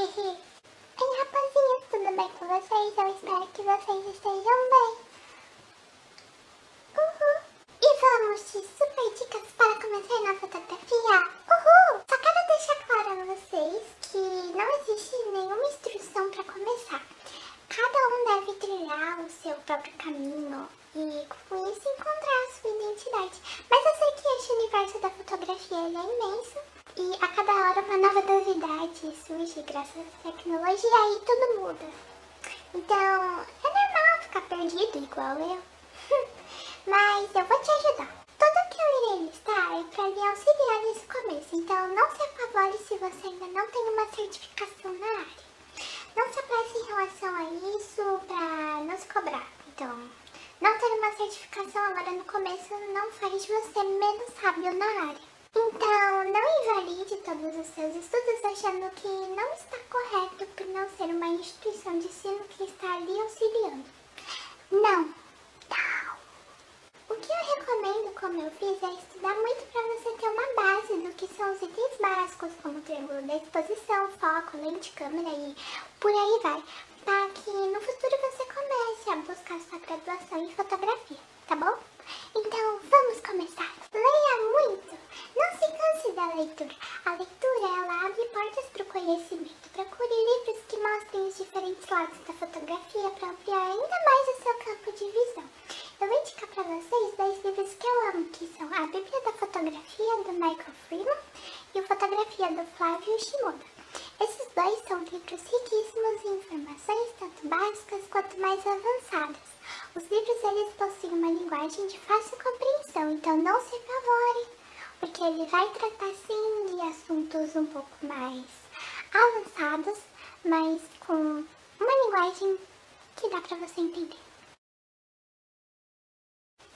Ei, rapazinha, tudo bem com vocês? Eu espero que vocês estejam bem. Uhul! E vamos de super dicas para começar na fotografia. Uhul! Só quero deixar claro a vocês que não existe nenhuma instrução para começar. Cada um deve trilhar o seu próprio caminho e com isso encontrar a sua identidade. Mas eu sei que este universo da fotografia é imenso hora uma nova novidade surge graças à tecnologia e tudo muda. Então, é normal ficar perdido igual eu. Mas eu vou te ajudar. Tudo que eu irei listar é para lhe auxiliar nesse começo, então não se apavore se você ainda não tem uma certificação na área. Não se apresse em relação a isso para não se cobrar. Então, não ter uma certificação agora no começo não faz de você menos sábio na área. Então, não invalide todos os seus estudos achando que não está correto por não ser uma instituição de ensino que está ali auxiliando. Não, não. O que eu recomendo, como eu fiz, é estudar muito para você ter uma base do que são os itens básicos, como triângulo da exposição, foco, lente, câmera e por aí vai, para que no futuro você comece a buscar sua graduação em fotografia, tá bom? Então, vamos começar. Leia muito! Canse da leitura. A leitura, ela abre portas para o conhecimento. Procure livros que mostrem os diferentes lados da fotografia para ampliar ainda mais o seu campo de visão. Eu vou indicar para vocês dois livros que eu amo, que são A Bíblia da Fotografia, do Michael Freeman, e o Fotografia, do Flávio Shimoda. Esses dois são livros riquíssimos em informações, tanto básicas quanto mais avançadas. Os livros eles possuem uma linguagem de fácil compreensão, então não se apavore porque ele vai tratar sim de assuntos um pouco mais avançados, mas com uma linguagem que dá para você entender.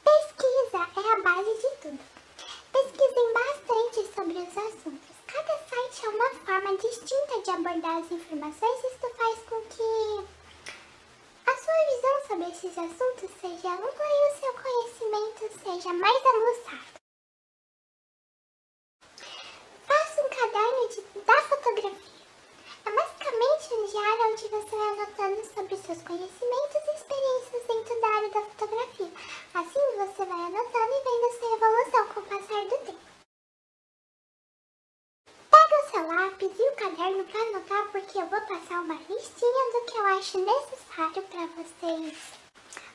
Pesquisa é a base de tudo. Pesquisem bastante sobre os assuntos. Cada site é uma forma distinta de abordar as informações e isso faz com que a sua visão sobre esses assuntos seja ampla e o seu conhecimento seja mais aguçado. da fotografia. É basicamente um diário onde você vai anotando sobre seus conhecimentos e experiências dentro da área da fotografia. Assim você vai anotando e vendo sua evolução com o passar do tempo. Pega o seu lápis e o caderno para anotar porque eu vou passar uma listinha do que eu acho necessário para vocês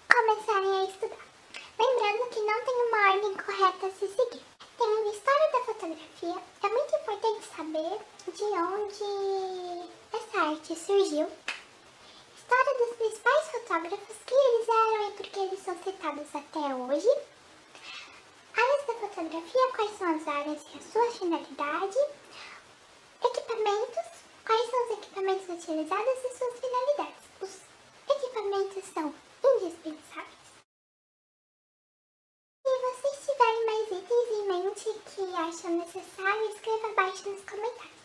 começarem a estudar. Lembrando que não tem uma ordem correta a se seguir. Tem uma história da fotografia. É muito importante saber de onde essa arte surgiu. História dos principais fotógrafos, que eles eram e por que eles são citados até hoje. Áreas da fotografia, quais são as áreas e a sua finalidade. Equipamentos, quais são utilizados e suas finalidades. Os equipamentos são indispensáveis. que acham necessário, escreva abaixo nos comentários.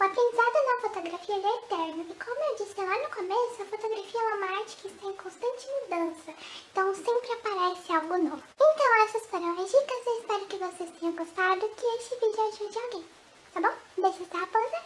O aprendizado na fotografia é eterno e como eu disse lá no começo, a fotografia é uma arte que está em constante mudança, então sempre aparece algo novo. Então essas foram as dicas, eu espero que vocês tenham gostado, que este vídeo ajude alguém, tá bom? Deixa essa raposa